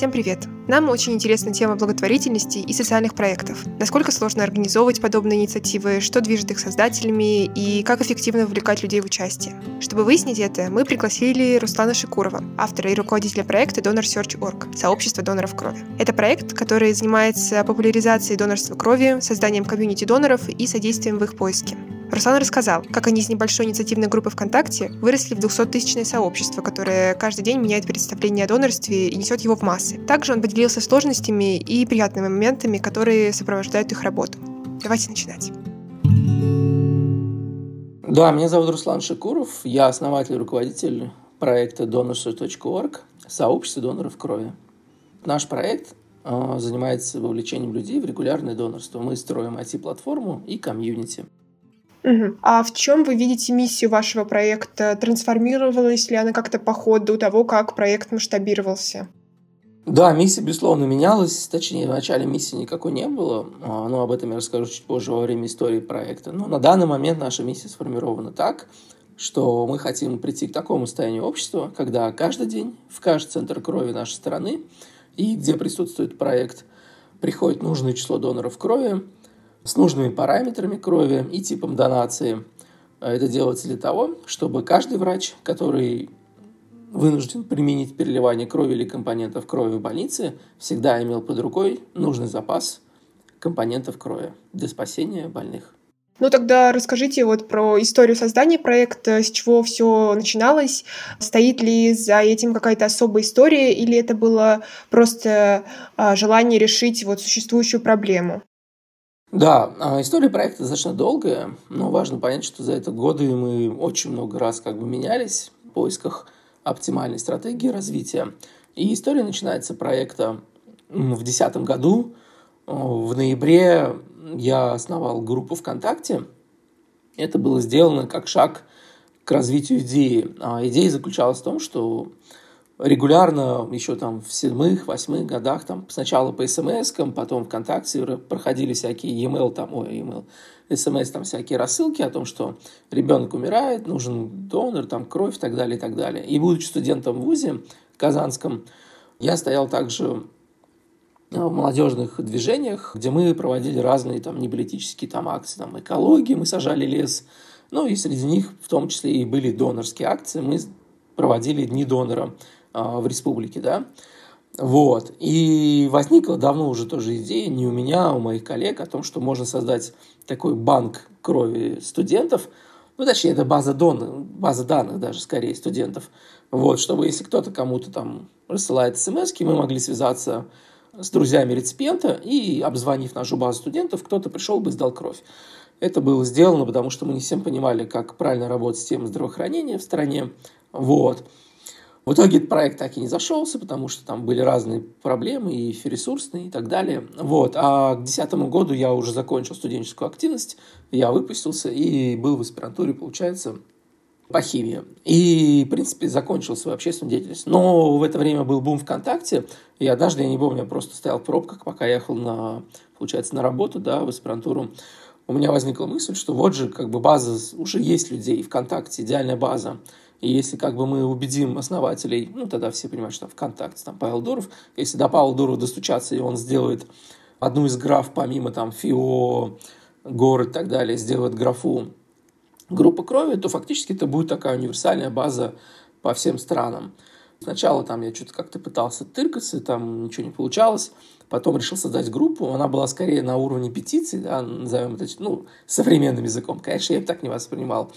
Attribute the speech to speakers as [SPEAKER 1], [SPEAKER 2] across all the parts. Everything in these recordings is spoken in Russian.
[SPEAKER 1] Всем привет! Нам очень интересна тема благотворительности и социальных проектов. Насколько сложно организовывать подобные инициативы, что движет их создателями и как эффективно вовлекать людей в участие. Чтобы выяснить это, мы пригласили Руслана Шикурова, автора и руководителя проекта Donor Search.org, сообщества доноров крови. Это проект, который занимается популяризацией донорства крови, созданием комьюнити доноров и содействием в их поиске. Руслан рассказал, как они из небольшой инициативной группы ВКонтакте выросли в 200-тысячное сообщество, которое каждый день меняет представление о донорстве и несет его в массы. Также он поделился сложностями и приятными моментами, которые сопровождают их работу. Давайте начинать.
[SPEAKER 2] Да, меня зовут Руслан Шикуров, я основатель и руководитель проекта donors.org, сообщества доноров крови. Наш проект э, занимается вовлечением людей в регулярное донорство. Мы строим IT-платформу и комьюнити.
[SPEAKER 1] Угу. А в чем вы видите миссию вашего проекта? Трансформировалась ли она как-то по ходу того, как проект масштабировался?
[SPEAKER 2] Да, миссия, безусловно, менялась. Точнее, в начале миссии никакой не было. А, но об этом я расскажу чуть позже во время истории проекта. Но на данный момент наша миссия сформирована так, что мы хотим прийти к такому состоянию общества, когда каждый день в каждый центр крови нашей страны и где присутствует проект, приходит нужное число доноров крови, с нужными параметрами крови и типом донации. А это делается для того, чтобы каждый врач, который вынужден применить переливание крови или компонентов крови в больнице, всегда имел под рукой нужный запас компонентов крови для спасения больных.
[SPEAKER 1] Ну тогда расскажите вот про историю создания проекта, с чего все начиналось, стоит ли за этим какая-то особая история или это было просто а, желание решить вот существующую проблему?
[SPEAKER 2] Да, а, история проекта достаточно долгая, но важно понять, что за это годы мы очень много раз как бы менялись в поисках оптимальной стратегии развития. И история начинается проекта в 2010 году. В ноябре я основал группу ВКонтакте. Это было сделано как шаг к развитию идеи. А идея заключалась в том, что регулярно еще там в седьмых, восьмых годах там сначала по смс потом ВКонтакте проходили всякие e-mail, там, ой, e-mail, смс, там всякие рассылки о том, что ребенок умирает, нужен донор, там кровь и так далее, и так далее. И будучи студентом в ВУЗе Казанском, я стоял также в молодежных движениях, где мы проводили разные там неполитические там акции, там экологии, мы сажали лес, ну и среди них в том числе и были донорские акции, мы проводили Дни донора. А, в республике, да. Вот. И возникла давно уже тоже идея, не у меня, а у моих коллег, о том, что можно создать такой банк крови студентов, ну, точнее, это база, дон, база данных даже, скорее, студентов. Вот, чтобы если кто-то кому-то там рассылает смс мы могли связаться с друзьями реципиента и, обзвонив нашу базу студентов, кто-то пришел бы и сдал кровь. Это было сделано, потому что мы не всем понимали, как правильно работает система здравоохранения в стране. Вот. В итоге этот проект так и не зашелся, потому что там были разные проблемы, и ресурсные, и так далее. Вот. А к 2010 году я уже закончил студенческую активность, я выпустился и был в аспирантуре, получается, по химии. И, в принципе, закончил свою общественную деятельность. Но в это время был бум ВКонтакте, и однажды, я не помню, я просто стоял в пробках, пока ехал на, получается, на работу, да, в аспирантуру. У меня возникла мысль, что вот же как бы база, уже есть людей ВКонтакте, идеальная база. И если как бы мы убедим основателей, ну, тогда все понимают, что ВКонтакте, там Павел Дуров, если до Павла Дурова достучаться, и он сделает одну из граф, помимо там ФИО, город и так далее, сделает графу группа крови, то фактически это будет такая универсальная база по всем странам. Сначала там я что-то как-то пытался тыркаться, там ничего не получалось. Потом решил создать группу. Она была скорее на уровне петиции, да, назовем это ну, современным языком. Конечно, я бы так не воспринимал.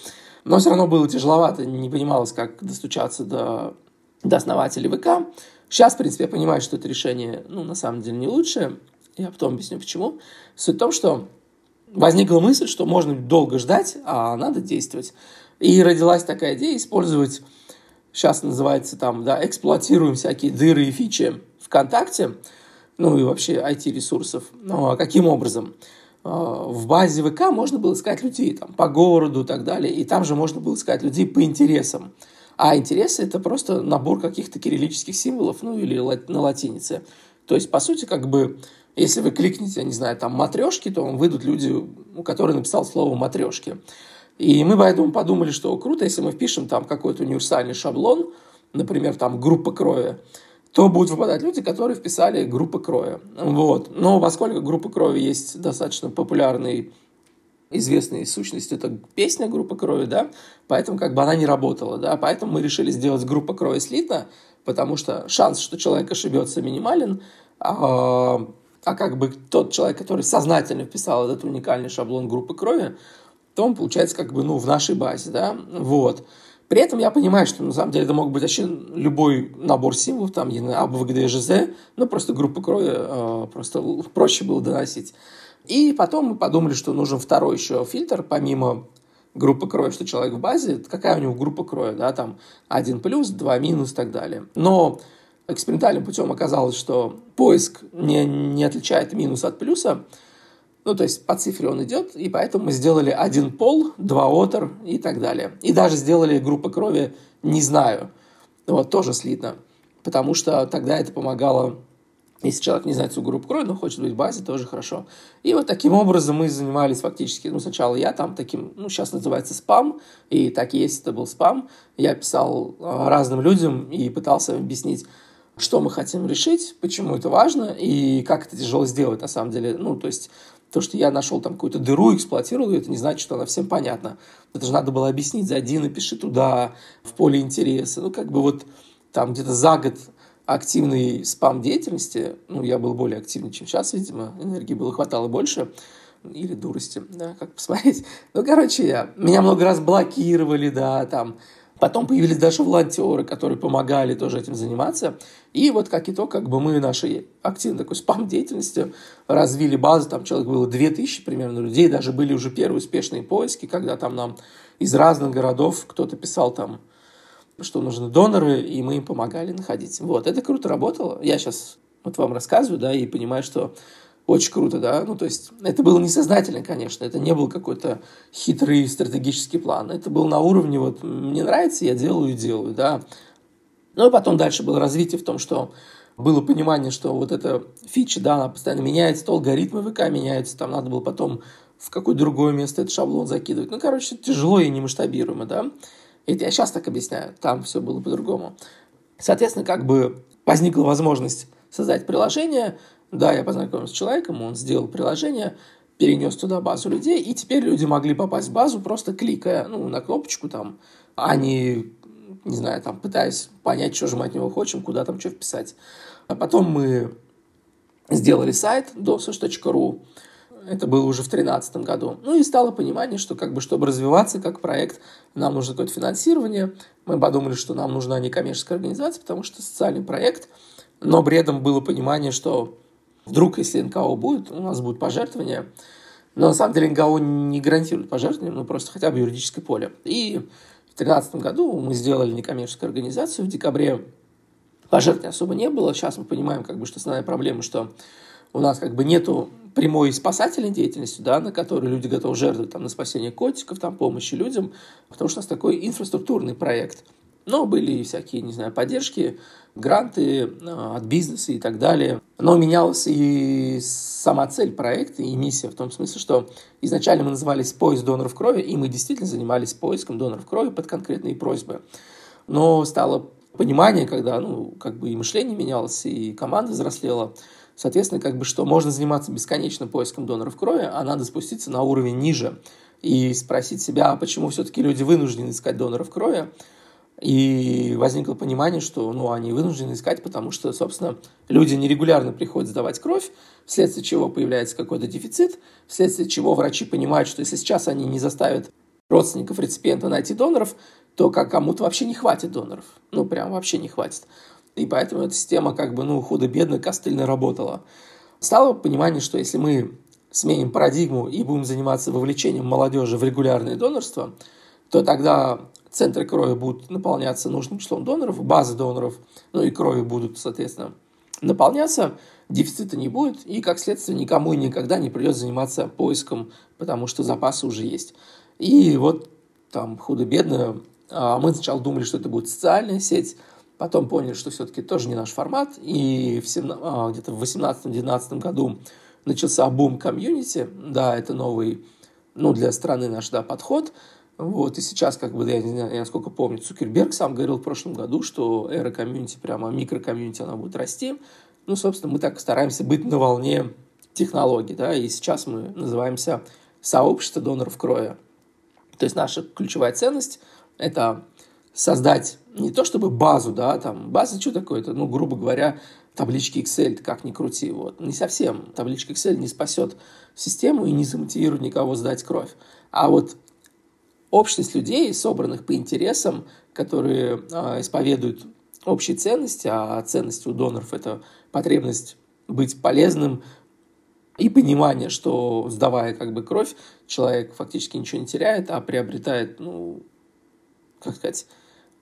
[SPEAKER 2] Но все равно было тяжеловато, не понималось, как достучаться до, до основателей ВК. Сейчас, в принципе, я понимаю, что это решение, ну, на самом деле, не лучшее. Я потом объясню, почему. Суть в том, что возникла мысль, что можно долго ждать, а надо действовать. И родилась такая идея использовать, сейчас называется там, да, эксплуатируем всякие дыры и фичи ВКонтакте, ну и вообще IT-ресурсов. Ну, а каким образом? А, в базе ВК можно было искать людей там, по городу и так далее, и там же можно было искать людей по интересам. А интересы – это просто набор каких-то кириллических символов, ну или на латинице. То есть, по сути, как бы, если вы кликните, я не знаю, там матрешки, то вам выйдут люди, у которых написал слово матрешки. И мы поэтому подумали, что круто, если мы впишем там какой-то универсальный шаблон, например, там группа крови, то будут выпадать люди, которые вписали группы крови. Вот. Но поскольку группа крови есть достаточно популярный известной сущности, это песня группы крови, да, поэтому как бы она не работала, да, поэтому мы решили сделать группа крови слитно, потому что шанс, что человек ошибется, минимален, а, а как бы тот человек, который сознательно вписал этот уникальный шаблон группы крови, то он получается как бы, ну, в нашей базе, да, вот. При этом я понимаю, что на самом деле это мог быть вообще любой набор символов, там, АБВГД, ЖЗ, ну, просто группа крови, э, просто проще было доносить. И потом мы подумали, что нужен второй еще фильтр, помимо группы крови, что человек в базе, какая у него группа крови, да, там 1 плюс, 2 минус и так далее. Но экспериментальным путем оказалось, что поиск не, не отличает минус от плюса, ну, то есть по цифре он идет, и поэтому мы сделали один пол, два отер и так далее. И даже сделали группу крови «не знаю». Вот, тоже слитно. Потому что тогда это помогало если человек не знает свою группу крови, но хочет быть в базе, тоже хорошо. И вот таким образом мы занимались фактически, ну, сначала я там таким, ну, сейчас называется спам, и так и есть, это был спам. Я писал а, разным людям и пытался объяснить, что мы хотим решить, почему это важно и как это тяжело сделать на самом деле. Ну, то есть то, что я нашел там какую-то дыру, эксплуатировал ее, это не значит, что она всем понятна. Это же надо было объяснить, зайди, напиши туда, в поле интереса. Ну, как бы вот там где-то за год активной спам-деятельности, ну, я был более активный, чем сейчас, видимо, энергии было хватало больше, или дурости, да, как посмотреть. Ну, короче, я, меня много раз блокировали, да, там, Потом появились даже волонтеры, которые помогали тоже этим заниматься. И вот как итог, как бы мы нашей активной такой спам-деятельностью развили базу, там человек было 2000 примерно людей, даже были уже первые успешные поиски, когда там нам из разных городов кто-то писал там, что нужны доноры, и мы им помогали находить. Вот, это круто работало. Я сейчас вот вам рассказываю, да, и понимаю, что очень круто, да. Ну, то есть, это было несознательно, конечно. Это не был какой-то хитрый стратегический план. Это был на уровне, вот, мне нравится, я делаю и делаю, да. Ну, и потом дальше было развитие в том, что было понимание, что вот эта фича, да, она постоянно меняется, то алгоритмы ВК меняются, там надо было потом в какое-то другое место этот шаблон закидывать. Ну, короче, тяжело и немасштабируемо, да. Это я сейчас так объясняю, там все было по-другому. Соответственно, как бы возникла возможность создать приложение, да, я познакомился с человеком, он сделал приложение, перенес туда базу людей, и теперь люди могли попасть в базу, просто кликая ну, на кнопочку там, а не, не знаю, там, пытаясь понять, что же мы от него хотим, куда там что вписать. А потом мы сделали сайт dosos.ru, это было уже в 2013 году. Ну и стало понимание, что как бы, чтобы развиваться как проект, нам нужно какое-то финансирование. Мы подумали, что нам нужна некоммерческая организация, потому что социальный проект, но этом было понимание, что Вдруг, если НКО будет, у нас будут пожертвования. Но на самом деле НКО не гарантирует пожертвования, но просто хотя бы юридическое поле. И в 2013 году мы сделали некоммерческую организацию. В декабре пожертвований особо не было. Сейчас мы понимаем, как бы, что основная проблема, что у нас как бы нету прямой спасательной деятельности, да, на которой люди готовы жертвовать там, на спасение котиков, там, помощи людям, потому что у нас такой инфраструктурный проект. Но были всякие, не знаю, поддержки, гранты а, от бизнеса и так далее. Но менялась и сама цель проекта, и миссия в том смысле, что изначально мы назывались «Поиск доноров крови», и мы действительно занимались поиском доноров крови под конкретные просьбы. Но стало понимание, когда, ну, как бы и мышление менялось, и команда взрослела, соответственно, как бы, что можно заниматься бесконечным поиском доноров крови, а надо спуститься на уровень ниже и спросить себя, а почему все-таки люди вынуждены искать доноров крови, и возникло понимание, что ну, они вынуждены искать, потому что, собственно, люди нерегулярно приходят сдавать кровь, вследствие чего появляется какой-то дефицит, вследствие чего врачи понимают, что если сейчас они не заставят родственников реципиента найти доноров, то как кому-то вообще не хватит доноров. Ну, прям вообще не хватит. И поэтому эта система как бы, ну, худо-бедно, костыльно работала. Стало понимание, что если мы сменим парадигму и будем заниматься вовлечением молодежи в регулярное донорство, то тогда центры крови будут наполняться нужным числом доноров, базы доноров, ну и крови будут, соответственно, наполняться, дефицита не будет, и, как следствие, никому и никогда не придется заниматься поиском, потому что запасы уже есть. И вот там худо-бедно а, мы сначала думали, что это будет социальная сеть, потом поняли, что все-таки тоже не наш формат, и в 17, а, где-то в 18-19 году начался бум комьюнити, да, это новый, ну, для страны наш, да, подход – Вот, и сейчас, как бы, я не знаю, я насколько помню, Цукерберг сам говорил в прошлом году, что эра комьюнити, прямо микрокомьюнити, она будет расти. Ну, собственно, мы так стараемся быть на волне технологий, да, и сейчас мы называемся сообщество доноров крови. То есть наша ключевая ценность – это создать не то чтобы базу, да, там, база что такое? Это, ну, грубо говоря, таблички Excel, как ни крути, вот. Не совсем. Табличка Excel не спасет систему и не замотивирует никого сдать кровь. А вот общность людей, собранных по интересам, которые э, исповедуют общие ценности, а ценности у доноров – это потребность быть полезным, и понимание, что сдавая как бы кровь, человек фактически ничего не теряет, а приобретает, ну, как сказать,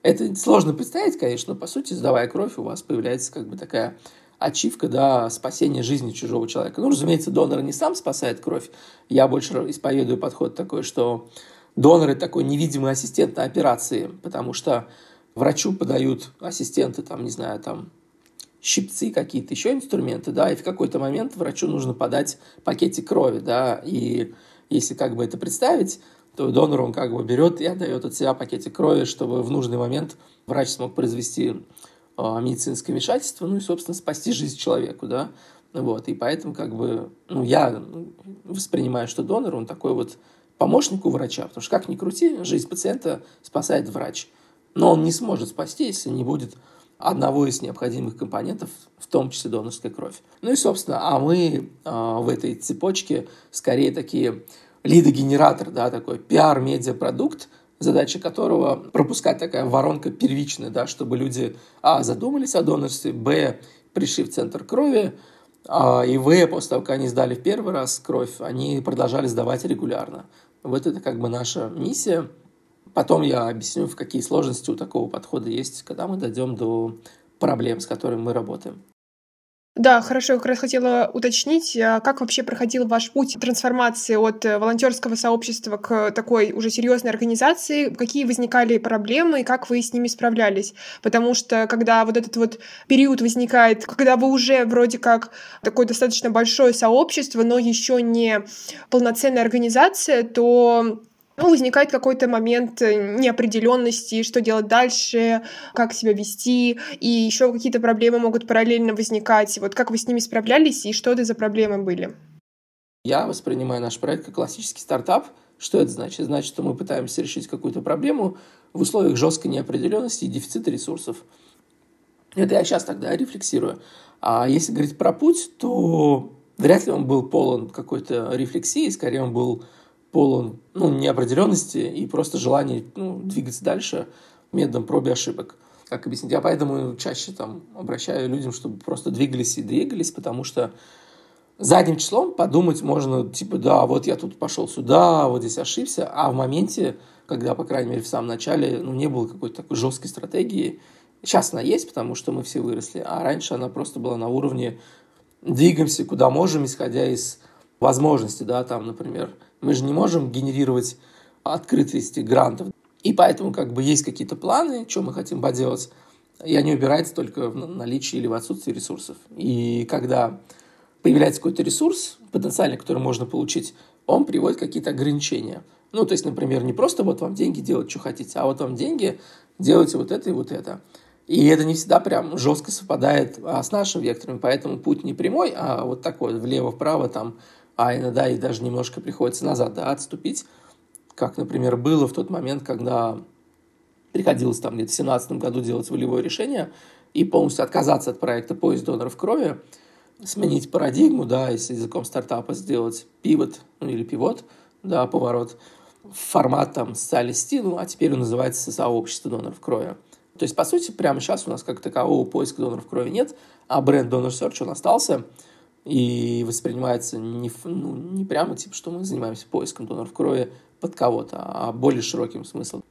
[SPEAKER 2] это сложно представить, конечно, но по сути, сдавая кровь, у вас появляется как бы такая ачивка, да, спасения жизни чужого человека. Ну, разумеется, донор не сам спасает кровь. Я больше исповедую подход такой, что донор – это такой невидимый ассистент на операции, потому что врачу подают ассистенты, там, не знаю, там, щипцы, какие-то еще инструменты, да, и в какой-то момент врачу нужно подать пакетик крови, да, и если как бы это представить, то донор, он как бы берет и отдает от себя пакетик крови, чтобы в нужный момент врач смог произвести э, медицинское вмешательство, ну и, собственно, спасти жизнь человеку, да. Вот, и поэтому как бы, ну, я воспринимаю, что донор, он такой вот помощник у врача, потому что как ни крути, жизнь пациента спасает врач. Но он не сможет спасти, если не будет одного из необходимых компонентов, в том числе донорская кровь. Ну и, собственно, а мы э, в этой цепочке скорее такие лидогенератор, да, такой пиар-медиапродукт, задача которого пропускать такая воронка первичная, да, чтобы люди, а, задумались о донорстве, б, пришли в центр крови, а, и в, после того, как они сдали в первый раз кровь, они продолжали сдавать регулярно. Вот это как бы наша миссия. Потом я объясню, в какие сложности у такого подхода есть, когда мы дойдем до проблем, с которыми мы работаем.
[SPEAKER 1] Да, хорошо, я как раз хотела уточнить, а как вообще проходил ваш путь трансформации от э, волонтерского сообщества к такой уже серьезной организации, какие возникали проблемы и как вы с ними справлялись? Потому что когда вот этот вот период возникает, когда вы уже вроде как такое достаточно большое сообщество, но еще не полноценная организация, то ну, возникает какой-то момент э, неопределенности, что делать дальше, как себя вести, и еще какие-то проблемы могут параллельно возникать. Вот как вы с ними справлялись и что это за проблемы были?
[SPEAKER 2] Я воспринимаю наш проект как классический стартап. Что это значит? Значит, что мы пытаемся решить какую-то проблему в условиях жесткой неопределенности и дефицита ресурсов. Это я сейчас тогда рефлексирую. А если говорить про путь, то вряд ли он был полон какой-то рефлексии, скорее он был полон ну, неопределенности и просто желания ну, двигаться дальше методом проб и ошибок. Как объяснить? Я поэтому чаще там обращаю людям, чтобы просто двигались и двигались, потому что задним числом подумать можно, типа, да, вот я тут пошел сюда, вот здесь ошибся, а в моменте, когда, по крайней мере, в самом начале, ну, не было какой-то такой жесткой стратегии, сейчас она есть, потому что мы все выросли, а раньше она просто была на уровне двигаемся куда можем, исходя из возможностей, да, там, например, мы же не можем генерировать открытости грантов. И поэтому как бы есть какие-то планы, что мы хотим поделать, и они убираются только в наличии или в отсутствии ресурсов. И когда появляется какой-то ресурс потенциальный, который можно получить, он приводит какие-то ограничения. Ну, то есть, например, не просто вот вам деньги делать, что хотите, а вот вам деньги, делайте вот это и вот это. И это не всегда прям жестко совпадает а, с нашим вектором, поэтому путь не прямой, а вот такой, влево-вправо, там, а иногда и даже немножко приходится назад да, отступить, как, например, было в тот момент, когда приходилось там где-то в 2017 году делать волевое решение и полностью отказаться от проекта «Поезд доноров крови», сменить парадигму, да, если языком стартапа сделать пивот, ну или пивот, да, поворот, формат там социалисти, ну, а теперь он называется сообщество доноров крови. То есть, по сути, прямо сейчас у нас как такового поиска доноров крови нет, а бренд Donor Search он остался – и воспринимается не, ну, не прямо типа, что мы занимаемся поиском доноров крови под кого-то, а более широким смыслом.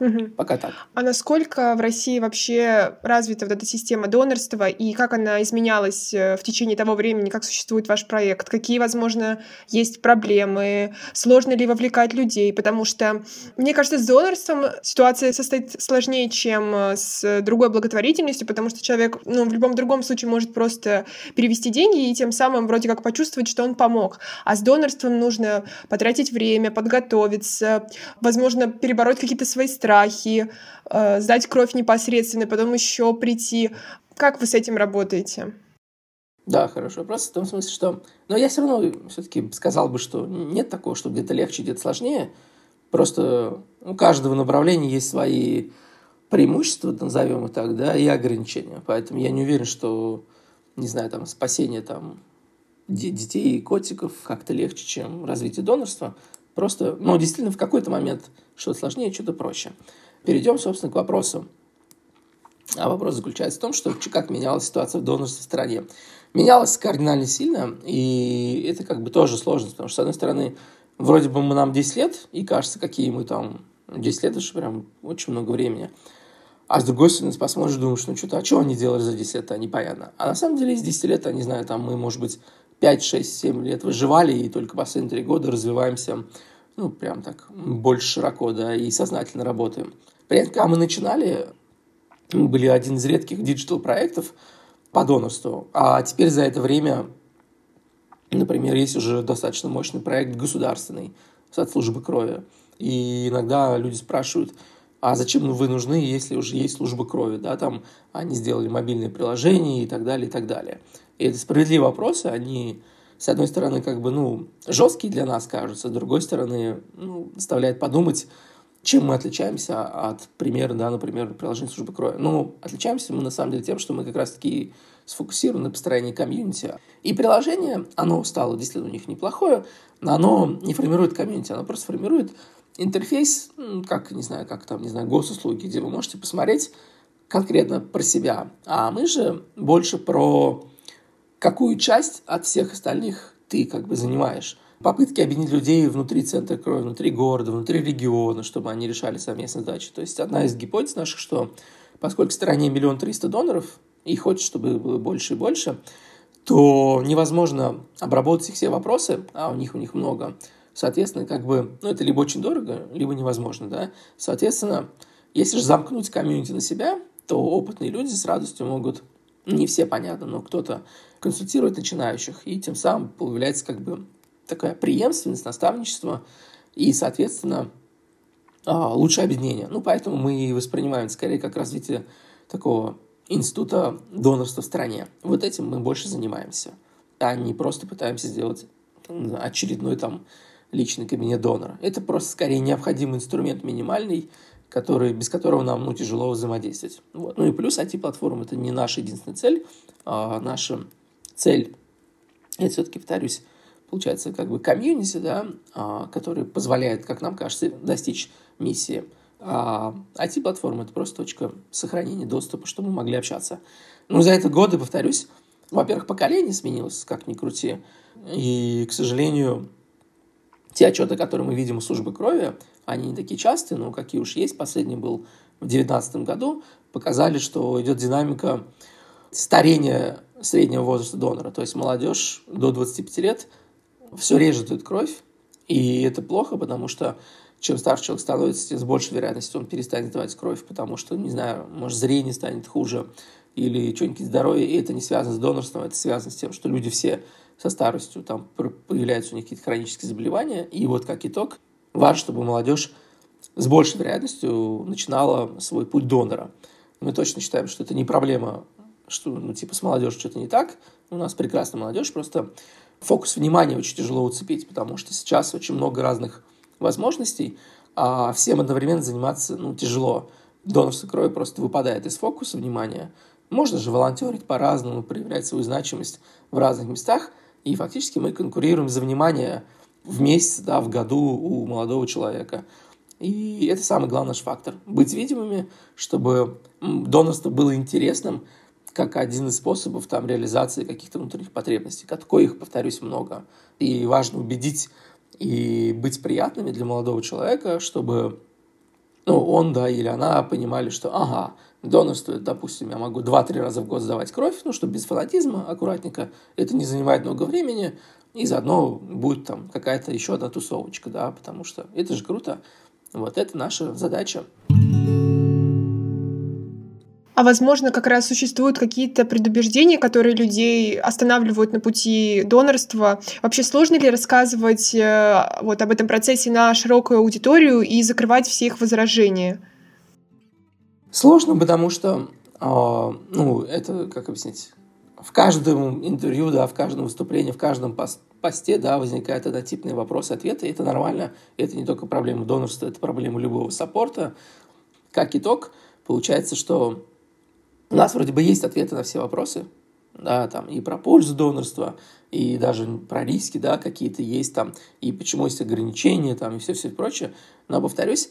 [SPEAKER 1] Угу.
[SPEAKER 2] Пока так.
[SPEAKER 1] А насколько в России вообще развита вот эта система донорства и как она изменялась э, в течение того времени, как существует ваш проект? Какие, возможно, есть проблемы? Сложно ли вовлекать людей? Потому что, мне кажется, с донорством ситуация состоит сложнее, чем э, с другой благотворительностью, потому что человек, ну, в любом другом случае может просто перевести деньги и тем самым вроде как почувствовать, что он помог. А с донорством нужно потратить время, подготовиться, возможно, перебороть какие-то свои страхи, страхи, э, сдать кровь непосредственно, потом еще прийти. Как вы с этим работаете?
[SPEAKER 2] Да, хороший вопрос. В том смысле, что... Но я все равно все-таки сказал бы, что нет такого, что где-то легче, где-то сложнее. Просто у каждого направления есть свои преимущества, назовем их так, да, и ограничения. Поэтому я не уверен, что, не знаю, там, спасение там, детей и котиков как-то легче, чем развитие донорства. Просто, ну, действительно, в какой-то момент что-то сложнее, что-то проще. Перейдем, собственно, к вопросу. А вопрос заключается в том, что как менялась ситуация в донорстве в стране. Менялась кардинально сильно, и это как бы тоже сложность, потому что, с одной стороны, вроде бы мы нам 10 лет, и кажется, какие мы там... 10 лет – это же прям очень много времени. А с другой стороны, посмотришь, думаешь, ну что-то, а что они делали за 10 лет, это непонятно. А на самом деле из 10 лет, я не знаю, там мы, может быть, 5, 6, 7 лет выживали, и только последние 3 года развиваемся, ну, прям так, больше широко, да, и сознательно работаем. При этом, когда мы начинали, мы были один из редких диджитал-проектов по донорству, а теперь за это время, например, есть уже достаточно мощный проект государственный от службы крови. И иногда люди спрашивают, а зачем вы нужны, если уже есть служба крови, да, там они сделали мобильное приложение и так далее, и так далее. И это справедливые вопросы, они, с одной стороны, как бы, ну, жесткие для нас кажутся, с другой стороны, ну, заставляют подумать, чем мы отличаемся от примера, да, например, приложения службы крови. Ну, отличаемся мы, на самом деле, тем, что мы как раз-таки сфокусированы на построении комьюнити. И приложение, оно стало действительно у них неплохое, но оно не формирует комьюнити, оно просто формирует интерфейс, как, не знаю, как там, не знаю, госуслуги, где вы можете посмотреть конкретно про себя. А мы же больше про какую часть от всех остальных ты как бы занимаешь. Попытки объединить людей внутри центра крови, внутри города, внутри региона, чтобы они решали совместные задачи. То есть одна из гипотез наших, что поскольку в стране миллион триста доноров, и хочет, чтобы было больше и больше, то невозможно обработать все вопросы, а у них у них много. Соответственно, как бы, ну, это либо очень дорого, либо невозможно, да. Соответственно, если же замкнуть комьюнити на себя, то опытные люди с радостью могут, не все понятно, но кто-то консультировать начинающих, и тем самым появляется как бы такая преемственность, наставничество и, соответственно, а, лучшее объединение. Ну, поэтому мы воспринимаем скорее как развитие такого института донорства в стране. Вот этим мы больше занимаемся, а не просто пытаемся сделать очередной там личный кабинет донора. Это просто скорее необходимый инструмент минимальный, который, без которого нам ну, тяжело взаимодействовать. Вот. Ну и плюс IT-платформа – это не наша единственная цель. А наша цель, это все-таки, повторюсь, получается как бы комьюнити, да, а, который позволяет, как нам кажется, достичь миссии. А IT-платформа – это просто точка сохранения доступа, чтобы мы могли общаться. Ну, за это годы, повторюсь, во-первых, поколение сменилось, как ни крути. И, к сожалению, те отчеты, которые мы видим у службы крови, они не такие частые, но какие уж есть. Последний был в 2019 году. Показали, что идет динамика старения среднего возраста донора. То есть молодежь до 25 лет все реже дает кровь. И это плохо, потому что чем старше человек становится, тем с большей вероятностью он перестанет давать кровь, потому что, не знаю, может, зрение станет хуже или что-нибудь здоровье, и это не связано с донорством, это связано с тем, что люди все со старостью, там появляются у них какие-то хронические заболевания, и вот как итог, важно, чтобы молодежь с большей вероятностью начинала свой путь донора. Мы точно считаем, что это не проблема, что, ну, типа, с молодежью что-то не так. У нас прекрасная молодежь, просто фокус внимания очень тяжело уцепить, потому что сейчас очень много разных возможностей, а всем одновременно заниматься, ну, тяжело. Донорство крови просто выпадает из фокуса внимания. Можно же волонтерить по-разному, проявлять свою значимость в разных местах, и фактически мы конкурируем за внимание в месяц, да, в году у молодого человека. И это самый главный наш фактор. Быть видимыми, чтобы донорство было интересным, как один из способов там, реализации каких-то внутренних потребностей. Какой их, повторюсь, много. И важно убедить и быть приятными для молодого человека, чтобы ну, он, да, или она понимали, что, ага, донорство, допустим, я могу 2-3 раза в год сдавать кровь, ну, чтобы без фанатизма, аккуратненько, это не занимает много времени, и заодно будет там какая-то еще одна тусовочка, да, потому что это же круто. Вот это наша задача.
[SPEAKER 1] А возможно, как раз существуют какие-то предубеждения, которые людей останавливают на пути донорства. Вообще сложно ли рассказывать э, вот об этом процессе на широкую аудиторию и закрывать все их возражения?
[SPEAKER 2] Сложно, потому что, э, ну, это, как объяснить, в каждом интервью, да, в каждом выступлении, в каждом посте, да, возникает однотипные вопросы-ответы, это нормально, это не только проблема донорства, это проблема любого саппорта. Как итог, получается, что у нас вроде бы есть ответы на все вопросы, да, там и про пользу донорства, и даже про риски, да, какие-то есть там, и почему есть ограничения, там, и все-все прочее. Но, повторюсь,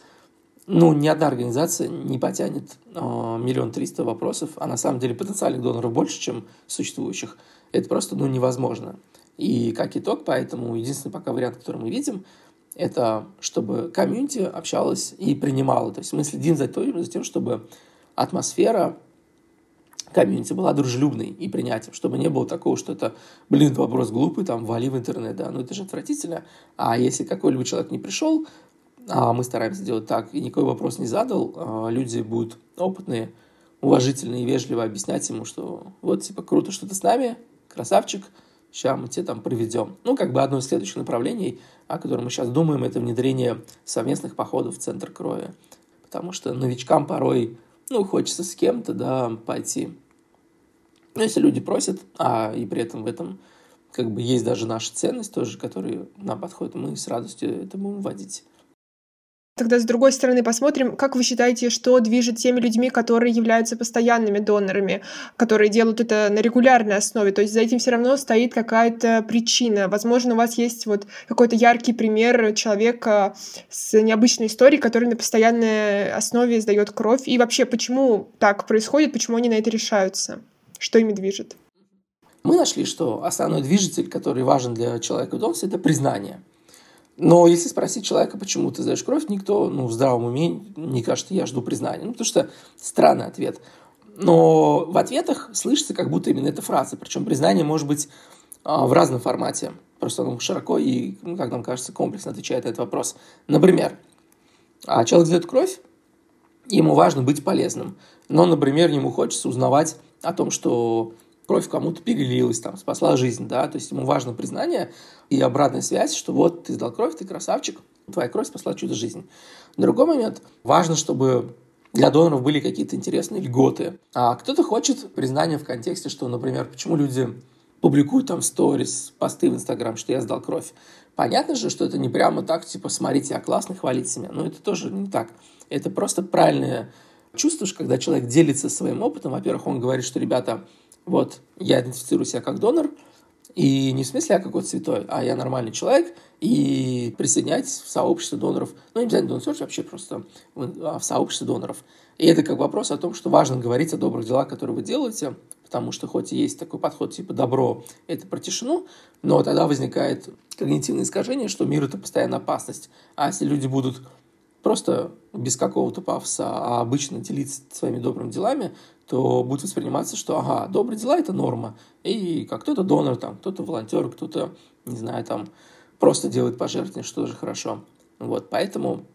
[SPEAKER 2] ну, ни одна организация не потянет э, миллион триста вопросов, а на самом деле потенциальных доноров больше, чем существующих. Это просто, ну, невозможно. И как итог, поэтому единственный пока вариант, который мы видим, это чтобы комьюнити общалась и принимала. То есть мы следим за тем, чтобы атмосфера комьюнити была дружелюбной и принятием, чтобы не было такого, что это, блин, вопрос глупый, там, вали в интернет, да, ну это же отвратительно. А если какой-либо человек не пришел, а мы стараемся делать так, и никакой вопрос не задал, а люди будут опытные, уважительные и вежливо объяснять ему, что вот, типа, круто, что ты с нами, красавчик, сейчас мы тебе там проведем. Ну, как бы одно из следующих направлений, о котором мы сейчас думаем, это внедрение совместных походов в центр крови. Потому что новичкам порой ну, хочется с кем-то, да, пойти. Но если люди просят, а и при этом в этом как бы есть даже наша ценность тоже, которая нам подходит, мы с радостью это будем вводить.
[SPEAKER 1] Тогда с другой стороны посмотрим, как вы считаете, что движет теми людьми, которые являются постоянными донорами, которые делают это на регулярной основе. То есть за этим все равно стоит какая-то причина. Возможно, у вас есть вот какой-то яркий пример человека с необычной историей, который на постоянной основе сдает кровь. И вообще, почему так происходит, почему они на это решаются? Что ими движет?
[SPEAKER 2] Мы нашли, что основной движитель, который важен для человека в донорстве, это признание – но если спросить человека, почему ты сдаешь кровь, никто ну, в здравом уме не кажется, я жду признания. Ну, потому что странный ответ. Но в ответах слышится как будто именно эта фраза. Причем признание может быть а, в разном формате. Просто он широко и, ну, как нам кажется, комплексно отвечает на этот вопрос. Например, а, человек сдает кровь, ему важно быть полезным. Но, например, ему хочется узнавать о том, что кровь кому-то перелилась, там, спасла жизнь, да, то есть ему важно признание и обратная связь, что вот ты сдал кровь, ты красавчик, твоя кровь спасла чудо жизнь. Другой момент, важно, чтобы для доноров были какие-то интересные льготы. А кто-то хочет признания в контексте, что, например, почему люди публикуют там сторис, посты в Инстаграм, что я сдал кровь. Понятно же, что это не прямо так, типа, смотрите, я классный, хвалить себя. Но это тоже не так. Это просто правильное чувство, когда человек делится своим опытом. Во-первых, он говорит, что, ребята, вот, я идентифицирую себя как донор, и не в смысле я какой-то святой, а я нормальный человек, и присоединяйтесь в сообщество доноров. Ну, не обязательно донор вообще просто в сообщество доноров. И это как вопрос о том, что важно говорить о добрых делах, которые вы делаете, потому что хоть и есть такой подход типа добро, это про тишину, но тогда возникает когнитивное искажение, что мир – это постоянно опасность. А если люди будут просто без какого-то пафоса, а обычно делиться своими добрыми делами, то будет восприниматься, что, ага, добрые дела – это норма. И как кто-то донор, там, кто-то волонтер, кто-то, не знаю, там, просто делает пожертвования, что тоже хорошо. Вот, поэтому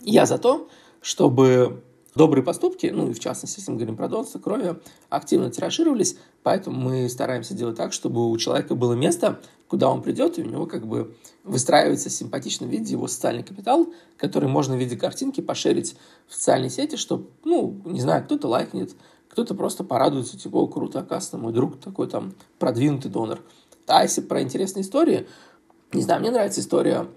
[SPEAKER 2] я за то, чтобы добрые поступки, ну и в частности, если мы говорим про донорство крови, активно тиражировались, поэтому мы стараемся делать так, чтобы у человека было место, куда он придет, и у него как бы выстраивается в симпатичном виде его социальный капитал, который можно в виде картинки пошерить в социальной сети, чтобы, ну, не знаю, кто-то лайкнет, кто-то просто порадуется, типа, о, круто, оказывается, мой друг такой там продвинутый донор. А если про интересные истории, не знаю, мне нравится история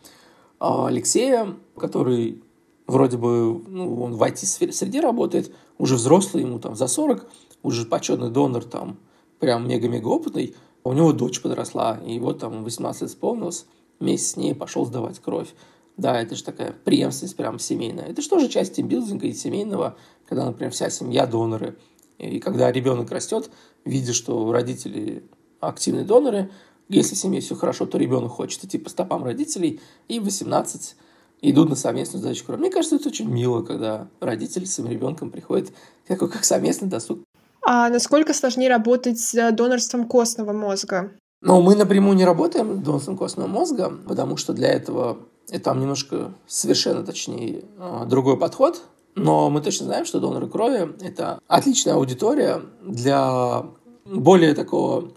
[SPEAKER 2] а, Алексея, который вроде бы, ну, он в IT-среде работает, уже взрослый, ему там за 40, уже почетный донор там, прям мега-мега опытный, у него дочь подросла, и вот там 18 лет исполнилось, вместе с ней пошел сдавать кровь. Да, это же такая преемственность прям семейная. Это же тоже часть тимбилдинга и семейного, когда, например, вся семья доноры. И когда ребенок растет, видя, что родители активные доноры, если семье все хорошо, то ребенок хочет идти по стопам родителей, и в 18 идут на совместную сдачу крови. Мне кажется, это очень мило, когда родители с своим ребенком приходят как, как совместный досуг.
[SPEAKER 1] А насколько сложнее работать с донорством костного мозга?
[SPEAKER 2] Ну, мы напрямую не работаем с донорством костного мозга, потому что для этого это там немножко совершенно, точнее, а, другой подход. Но мы точно знаем, что доноры крови – это отличная аудитория для более такого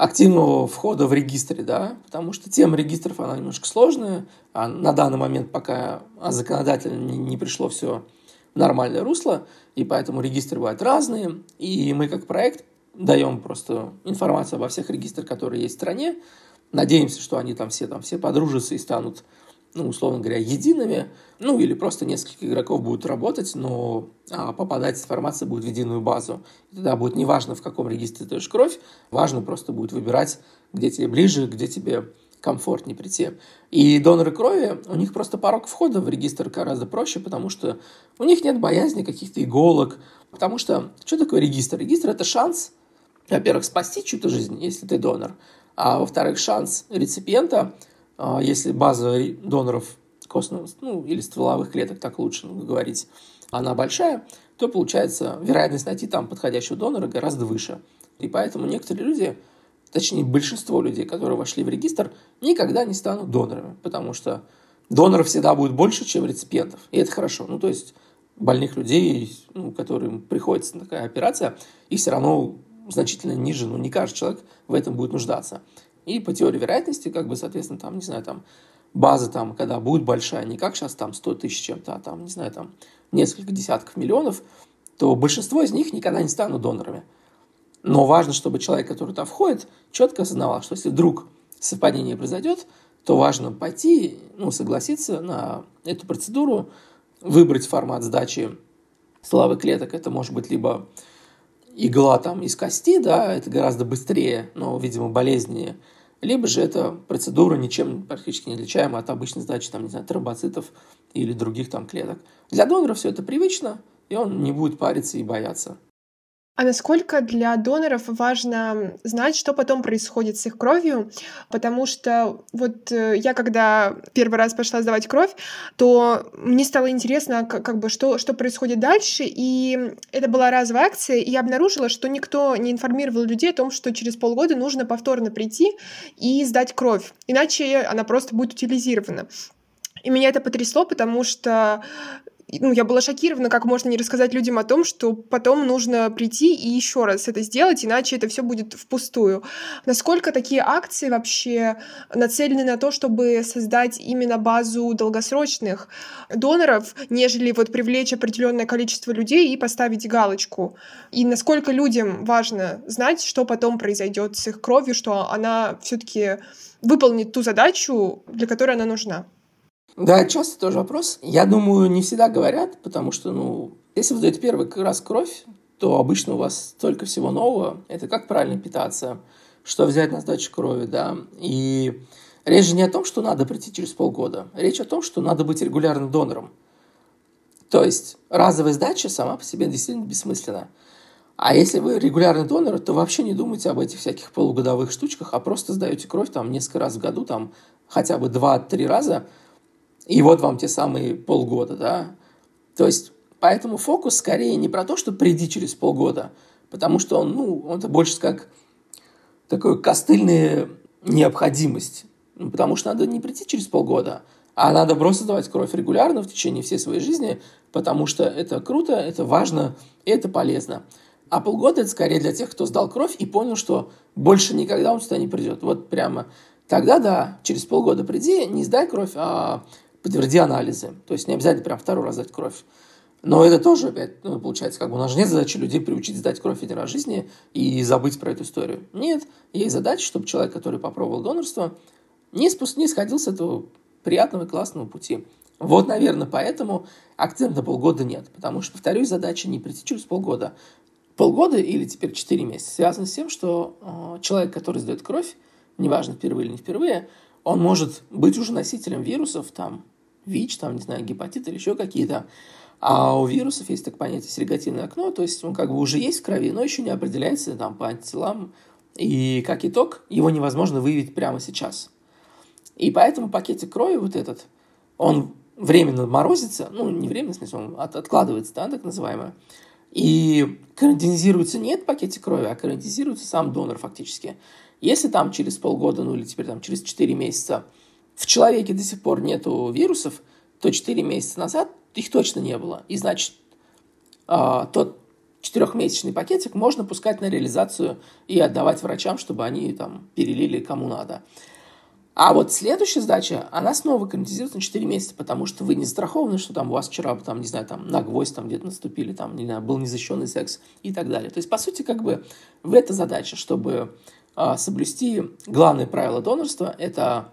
[SPEAKER 2] активного входа в регистры, да, потому что тема регистров, она немножко сложная, а на данный момент пока законодательно не, не пришло все в нормальное русло, и поэтому регистры бывают разные, и мы как проект даем просто информацию обо всех регистрах, которые есть в стране, надеемся, что они там все, там все подружатся и станут ну, условно говоря, едиными, ну, или просто несколько игроков будут работать, но а, попадать информация будет в единую базу. И тогда будет неважно, в каком регистре ты даешь кровь, важно просто будет выбирать, где тебе ближе, где тебе комфортнее прийти. И доноры крови, у них просто порог входа в регистр гораздо проще, потому что у них нет боязни каких-то иголок. Потому что, что такое регистр? Регистр – это шанс, во-первых, спасти чью-то жизнь, если ты донор, а во-вторых, шанс реципиента – если база доноров костных, ну, или стволовых клеток, так лучше говорить, она большая, то получается вероятность найти там подходящего донора гораздо выше. И поэтому некоторые люди, точнее большинство людей, которые вошли в регистр, никогда не станут донорами, потому что доноров всегда будет больше, чем реципиентов. И это хорошо. Ну, то есть больных людей, ну, которым приходится такая операция, их все равно значительно ниже, ну, не каждый человек в этом будет нуждаться. И по теории вероятности, как бы, соответственно, там, не знаю, там, база там, когда будет большая, не как сейчас там 100 тысяч чем-то, а там, не знаю, там, несколько десятков миллионов, то большинство из них никогда не станут донорами. Но важно, чтобы человек, который туда входит, четко осознавал, что если вдруг совпадение произойдет, то важно пойти, ну, согласиться на эту процедуру, выбрать формат сдачи стволовых клеток. Это может быть либо игла там из кости, да, это гораздо быстрее, но, видимо, болезненнее. Либо же это процедура ничем практически не отличаемая от обычной сдачи, там, не знаю, тромбоцитов или других там клеток. Для донора все это привычно, и он не будет париться и бояться.
[SPEAKER 1] А насколько для доноров важно знать, что потом происходит с их кровью? Потому что вот э, я, когда первый раз пошла сдавать кровь, то мне стало интересно, как, как бы, что, что происходит дальше. И это была разовая акция, и я обнаружила, что никто не информировал людей о том, что через полгода нужно повторно прийти и сдать кровь. Иначе она просто будет утилизирована. И меня это потрясло, потому что ну, я была шокирована, как можно не рассказать людям о том, что потом нужно прийти и еще раз это сделать, иначе это все будет впустую. Насколько такие акции вообще нацелены на то, чтобы создать именно базу долгосрочных доноров, нежели вот привлечь определенное количество людей и поставить галочку? И насколько людям важно знать, что потом произойдет с их кровью, что она все-таки выполнит ту задачу, для которой она нужна?
[SPEAKER 2] Да, часто тоже вопрос. Я думаю, не всегда говорят, потому что, ну, если вы даете первый раз кровь, то обычно у вас столько всего нового. Это как правильно питаться, что взять на сдачу крови, да. И речь же не о том, что надо прийти через полгода. Речь о том, что надо быть регулярным донором. То есть разовая сдача сама по себе действительно бессмысленна. А если вы регулярный донор, то вообще не думайте об этих всяких полугодовых штучках, а просто сдаете кровь там несколько раз в году, там хотя бы 2-3 раза – и вот вам те самые полгода, да. То есть, поэтому фокус скорее не про то, что приди через полгода, потому что он, ну, он это больше как такая костыльная необходимость. Ну, потому что надо не прийти через полгода, а надо просто давать кровь регулярно в течение всей своей жизни, потому что это круто, это важно и это полезно. А полгода это скорее для тех, кто сдал кровь и понял, что больше никогда он сюда не придет. Вот прямо тогда да, через полгода приди, не сдай кровь, а подтверди анализы. То есть не обязательно прям второй раз сдать кровь. Но это тоже опять, ну, получается, как бы у нас же нет задачи людей приучить сдать кровь один раз в жизни и забыть про эту историю. Нет, есть задача, чтобы человек, который попробовал донорство, не, спуск, не сходил с этого приятного и классного пути. Вот, наверное, поэтому акцент на полгода нет. Потому что, повторюсь, задача не прийти через полгода. Полгода или теперь 4 месяца связано с тем, что э, человек, который сдает кровь, неважно, впервые или не впервые, он может быть уже носителем вирусов, там, ВИЧ, там, не знаю, гепатит или еще какие-то. А у вирусов есть так понятие сегрегативное окно, то есть он как бы уже есть в крови, но еще не определяется там по антителам. И как итог, его невозможно выявить прямо сейчас. И поэтому пакетик крови вот этот, он временно морозится, ну, не временно, в смысле, он от, откладывается, да, так называемое, и карантинизируется не этот пакетик крови, а карантинизируется сам донор фактически. Если там через полгода, ну или теперь там через 4 месяца в человеке до сих пор нету вирусов, то 4 месяца назад их точно не было. И значит, э, тот четырехмесячный пакетик можно пускать на реализацию и отдавать врачам, чтобы они там перелили кому надо. А вот следующая сдача, она снова карантинизируется на 4 месяца, потому что вы не страхованы, что там у вас вчера, там, не знаю, там на гвоздь там где-то наступили, там, не знаю, был незащищенный секс и так далее. То есть, по сути, как бы в эта задача, чтобы соблюсти главное правило донорства, это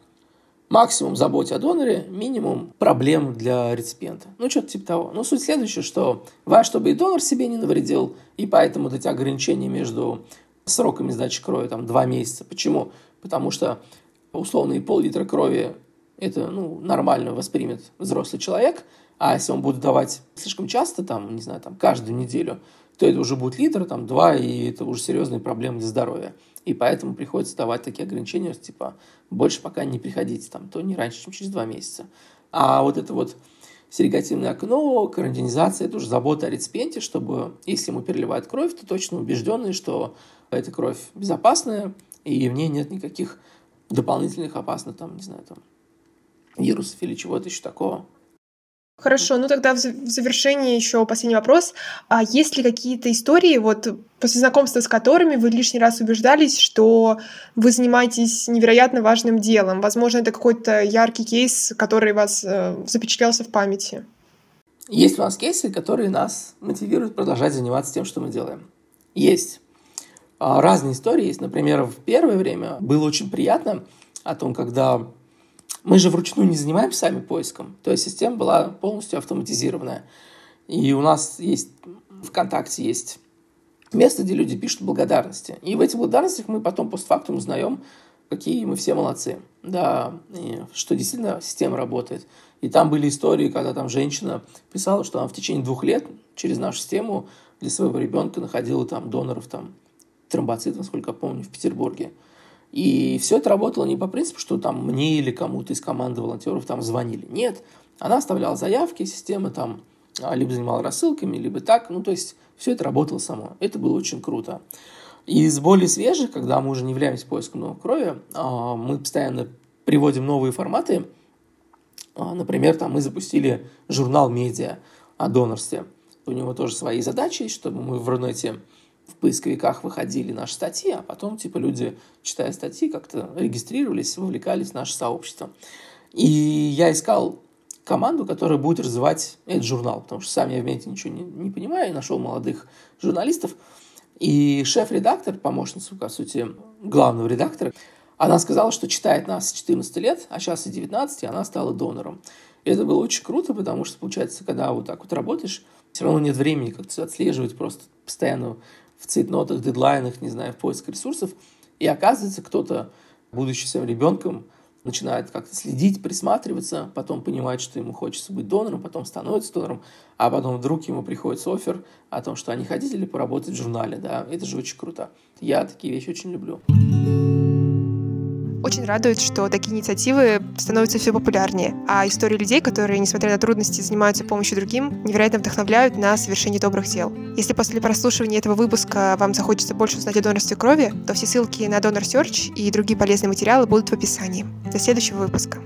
[SPEAKER 2] максимум заботе о доноре, минимум проблем для реципиента. Ну, что-то типа того. Но суть следующая, что важно, чтобы и донор себе не навредил, и поэтому эти ограничения между сроками сдачи крови, там, два месяца. Почему? Потому что условно пол-литра крови это ну, нормально воспримет взрослый человек, а если он будет давать слишком часто, там, не знаю, там, каждую неделю, то это уже будет литр, там, два, и это уже серьезные проблемы для здоровья. И поэтому приходится давать такие ограничения, типа, больше пока не приходите, там, то не раньше, чем через два месяца. А вот это вот серегативное окно, карантинизация, это уже забота о реципиенте, чтобы, если ему переливают кровь, то точно убежденный, что эта кровь безопасная, и в ней нет никаких дополнительных опасных, там, не знаю, там, вирусов или чего-то еще такого.
[SPEAKER 1] Хорошо, ну тогда в завершении еще последний вопрос. А есть ли какие-то истории, вот после знакомства с которыми вы лишний раз убеждались, что вы занимаетесь невероятно важным делом? Возможно, это какой-то яркий кейс, который вас э, запечатлелся в памяти.
[SPEAKER 2] Есть у нас кейсы, которые нас мотивируют продолжать заниматься тем, что мы делаем. Есть. А, разные истории есть. Например, в первое время было очень приятно о том, когда мы же вручную не занимаемся сами поиском. То есть система была полностью автоматизированная. И у нас есть ВКонтакте есть место, где люди пишут благодарности. И в этих благодарностях мы потом постфактум узнаем, какие мы все молодцы. Да, что действительно система работает. И там были истории, когда там женщина писала, что она в течение двух лет через нашу систему для своего ребенка находила там доноров там тромбоцитов, насколько я помню, в Петербурге. И все это работало не по принципу, что там мне или кому-то из команды волонтеров там звонили. Нет, она оставляла заявки, система там а, либо занимала рассылками, либо так. Ну, то есть все это работало само. Это было очень круто. Из более свежих, когда мы уже не являемся поиском новой крови, а, мы постоянно приводим новые форматы. А, например, там мы запустили журнал «Медиа» о донорстве. У него тоже свои задачи, чтобы мы в Рунете в поисковиках выходили наши статьи, а потом, типа, люди, читая статьи, как-то регистрировались, вовлекались в наше сообщество. И я искал команду, которая будет развивать этот журнал, потому что сам я в медиа ничего не, не понимаю, и нашел молодых журналистов. И шеф-редактор, помощница, по сути, главного редактора, она сказала, что читает нас с 14 лет, а сейчас и 19, и она стала донором. И это было очень круто, потому что, получается, когда вот так вот работаешь, все равно нет времени как-то отслеживать просто постоянно в цейтнотах, дедлайнах, не знаю, в поиск ресурсов. И оказывается, кто-то, будучи своим ребенком, начинает как-то следить, присматриваться, потом понимает, что ему хочется быть донором, потом становится донором, а потом вдруг ему приходит офер о том, что они хотели поработать в журнале, да, это же очень круто. Я такие вещи очень люблю.
[SPEAKER 1] Очень радует, что такие инициативы становятся все популярнее, а истории людей, которые, несмотря на трудности, занимаются помощью другим, невероятно вдохновляют на совершение добрых дел. Если после прослушивания этого выпуска вам захочется больше узнать о донорстве крови, то все ссылки на Donor Search и другие полезные материалы будут в описании. До следующего выпуска.